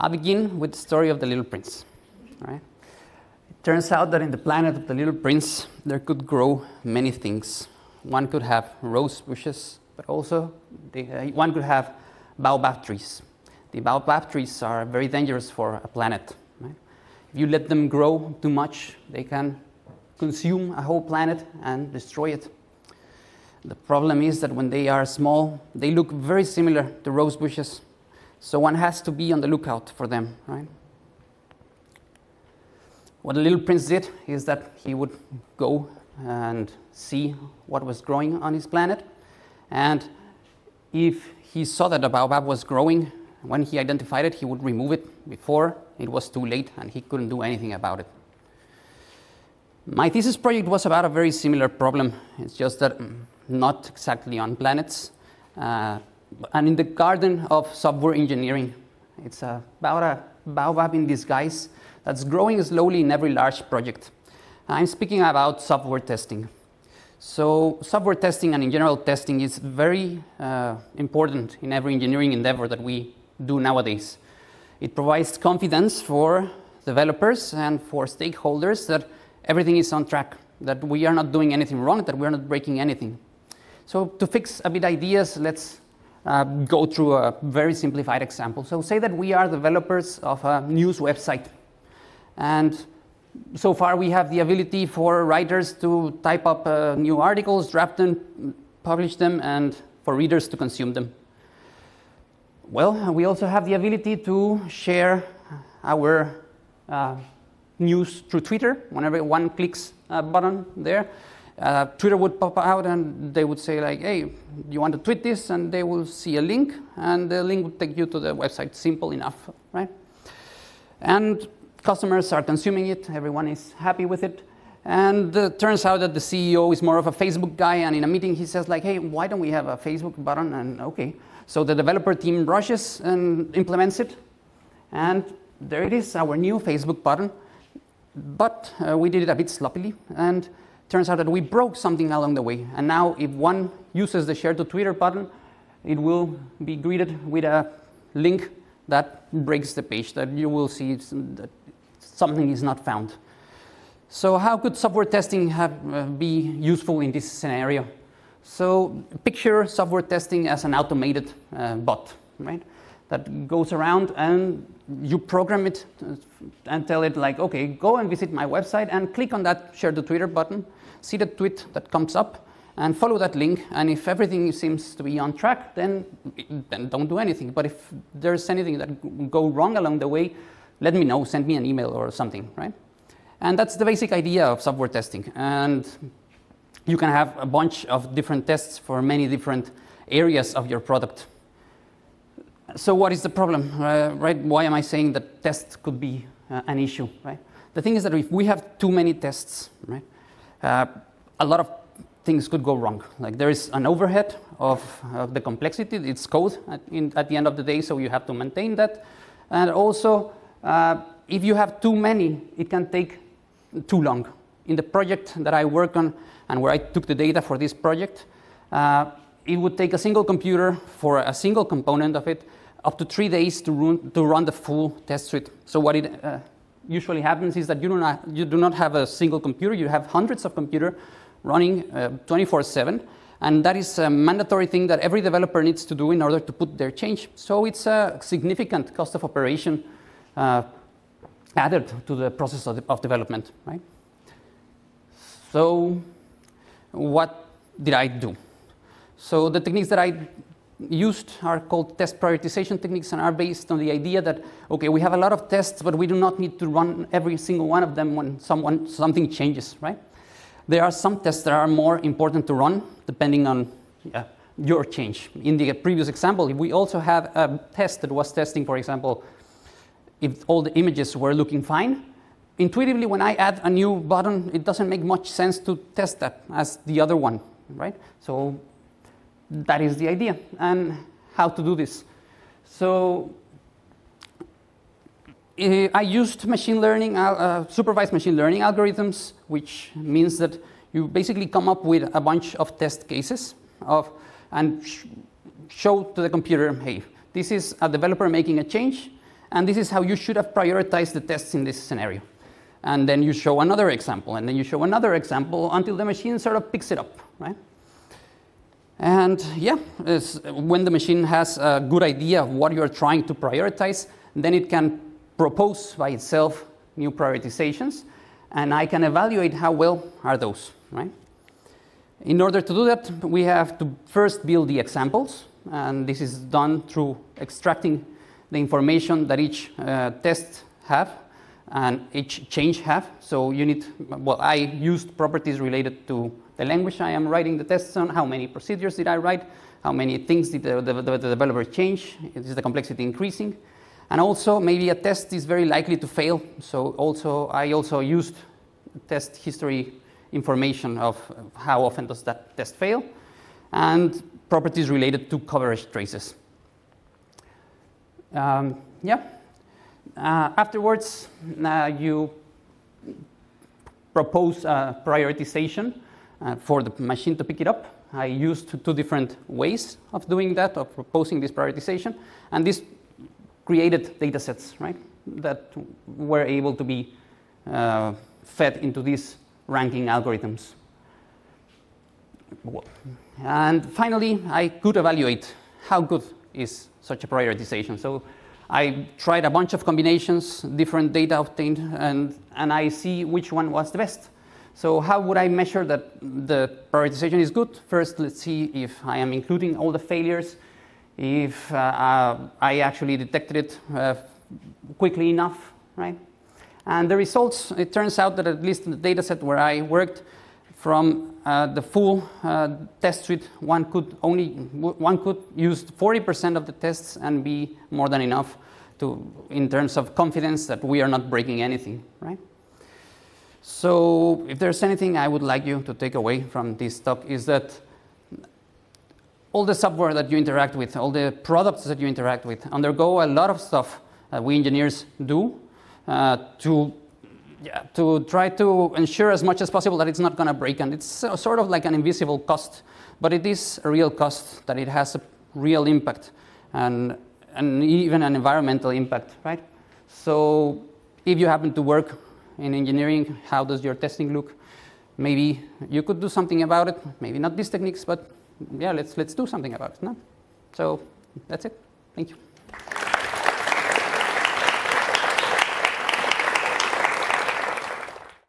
I'll begin with the story of the Little Prince. Right? It turns out that in the planet of the Little Prince, there could grow many things. One could have rose bushes, but also the, uh, one could have baobab trees. The baobab trees are very dangerous for a planet. Right? If you let them grow too much, they can consume a whole planet and destroy it. The problem is that when they are small, they look very similar to rose bushes. So one has to be on the lookout for them, right? What the little prince did is that he would go and see what was growing on his planet. And if he saw that a baobab was growing, when he identified it, he would remove it before it was too late and he couldn't do anything about it. My thesis project was about a very similar problem. It's just that not exactly on planets. Uh, and in the garden of software engineering. It's about a baobab in disguise that's growing slowly in every large project. I'm speaking about software testing. So, software testing and in general testing is very uh, important in every engineering endeavor that we do nowadays. It provides confidence for developers and for stakeholders that everything is on track, that we are not doing anything wrong, that we are not breaking anything. So, to fix a bit ideas, let's uh, go through a very simplified example. So, say that we are developers of a news website, and so far we have the ability for writers to type up uh, new articles, draft them, publish them, and for readers to consume them. Well, we also have the ability to share our uh, news through Twitter. Whenever one clicks a button there, uh, Twitter would pop out and they would say like, "Hey, you want to tweet this?" And they will see a link, and the link would take you to the website. Simple enough, right? And customers are consuming it. Everyone is happy with it. And it uh, turns out that the CEO is more of a Facebook guy, and in a meeting he says like, "Hey, why don't we have a Facebook button?" And okay, so the developer team rushes and implements it, and there it is, our new Facebook button. But uh, we did it a bit sloppily, and turns out that we broke something along the way. And now, if one uses the share to Twitter button, it will be greeted with a link that breaks the page, that you will see that something is not found. So, how could software testing have, uh, be useful in this scenario? So, picture software testing as an automated uh, bot, right? That goes around and you program it uh, and tell it, like, okay, go and visit my website and click on that share to Twitter button see the tweet that comes up and follow that link. And if everything seems to be on track, then, then don't do anything. But if there's anything that go wrong along the way, let me know, send me an email or something, right? And that's the basic idea of software testing. And you can have a bunch of different tests for many different areas of your product. So what is the problem, uh, right? Why am I saying that tests could be uh, an issue, right? The thing is that if we have too many tests, right, uh, a lot of things could go wrong. Like there is an overhead of, of the complexity, it's code at, in, at, the end of the day, so you have to maintain that. And also, uh, if you have too many, it can take too long. In the project that I work on and where I took the data for this project, uh, it would take a single computer for a single component of it up to three days to run, to run the full test suite. So what it uh, usually happens is that you do not, you do not have a single computer, you have hundreds of computers running uh, 24 7. And that is a mandatory thing that every developer needs to do in order to put their change. So it's a significant cost of operation uh, added to the process of, of development, right? So, what did I do? So, the techniques that I used are called test prioritization techniques and are based on the idea that, okay, we have a lot of tests, but we do not need to run every single one of them when someone, something changes, right? There are some tests that are more important to run depending on uh, your change. In the previous example, we also have a test that was testing, for example, if all the images were looking fine. Intuitively, when I add a new button, it doesn't make much sense to test that as the other one, right? So that is the idea. And how to do this? So eh, I used machine learning, uh, supervised machine learning algorithms, which means that you basically come up with a bunch of test cases of, and sh show to the computer, hey, this is a developer making a change, And this is how you should have prioritized the tests in this scenario. And then you show another example, and then you show another example until the machine sort of picks it up, right? And yeah, when the machine has a good idea of what you're trying to prioritize, then it can propose by itself new prioritizations, and I can evaluate how well are those, right? In order to do that, we have to first build the examples, and this is done through extracting the information that each uh, test have and each change have. So you need, well, I used properties related to the language I am writing the tests on, how many procedures did I write, how many things did the, the, the, developer change, is the complexity increasing? And also maybe a test is very likely to fail. So also I also used test history information of how often does that test fail and properties related to coverage traces. Um, yeah. Uh, afterwards, uh, you propose a prioritization uh, for the machine to pick it up. I used two different ways of doing that, of proposing this prioritization, and this created data sets, right, that were able to be uh, fed into these ranking algorithms. And finally, I could evaluate how good is such a prioritization. So I tried a bunch of combinations, different data obtained, and, and I see which one was the best. So how would I measure that the prioritization is good? First, let's see if I am including all the failures, if uh, I actually detected it uh, quickly enough, right? And the results, it turns out that at least in the data set where I worked, from uh, the full uh, test suite, one could only one could use 40% of the tests and be more than enough to, in terms of confidence that we are not breaking anything, right? So, if there's anything I would like you to take away from this talk is that all the software that you interact with, all the products that you interact with, undergo a lot of stuff that we engineers do uh, to yeah, to try to ensure as much as possible that it's not going to break. And it's sort of like an invisible cost, but it is a real cost that it has a real impact and, and even an environmental impact, right? So if you happen to work in engineering, how does your testing look? Maybe you could do something about it. Maybe not these techniques, but yeah, let's, let's do something about it. No? So that's it. Thank you.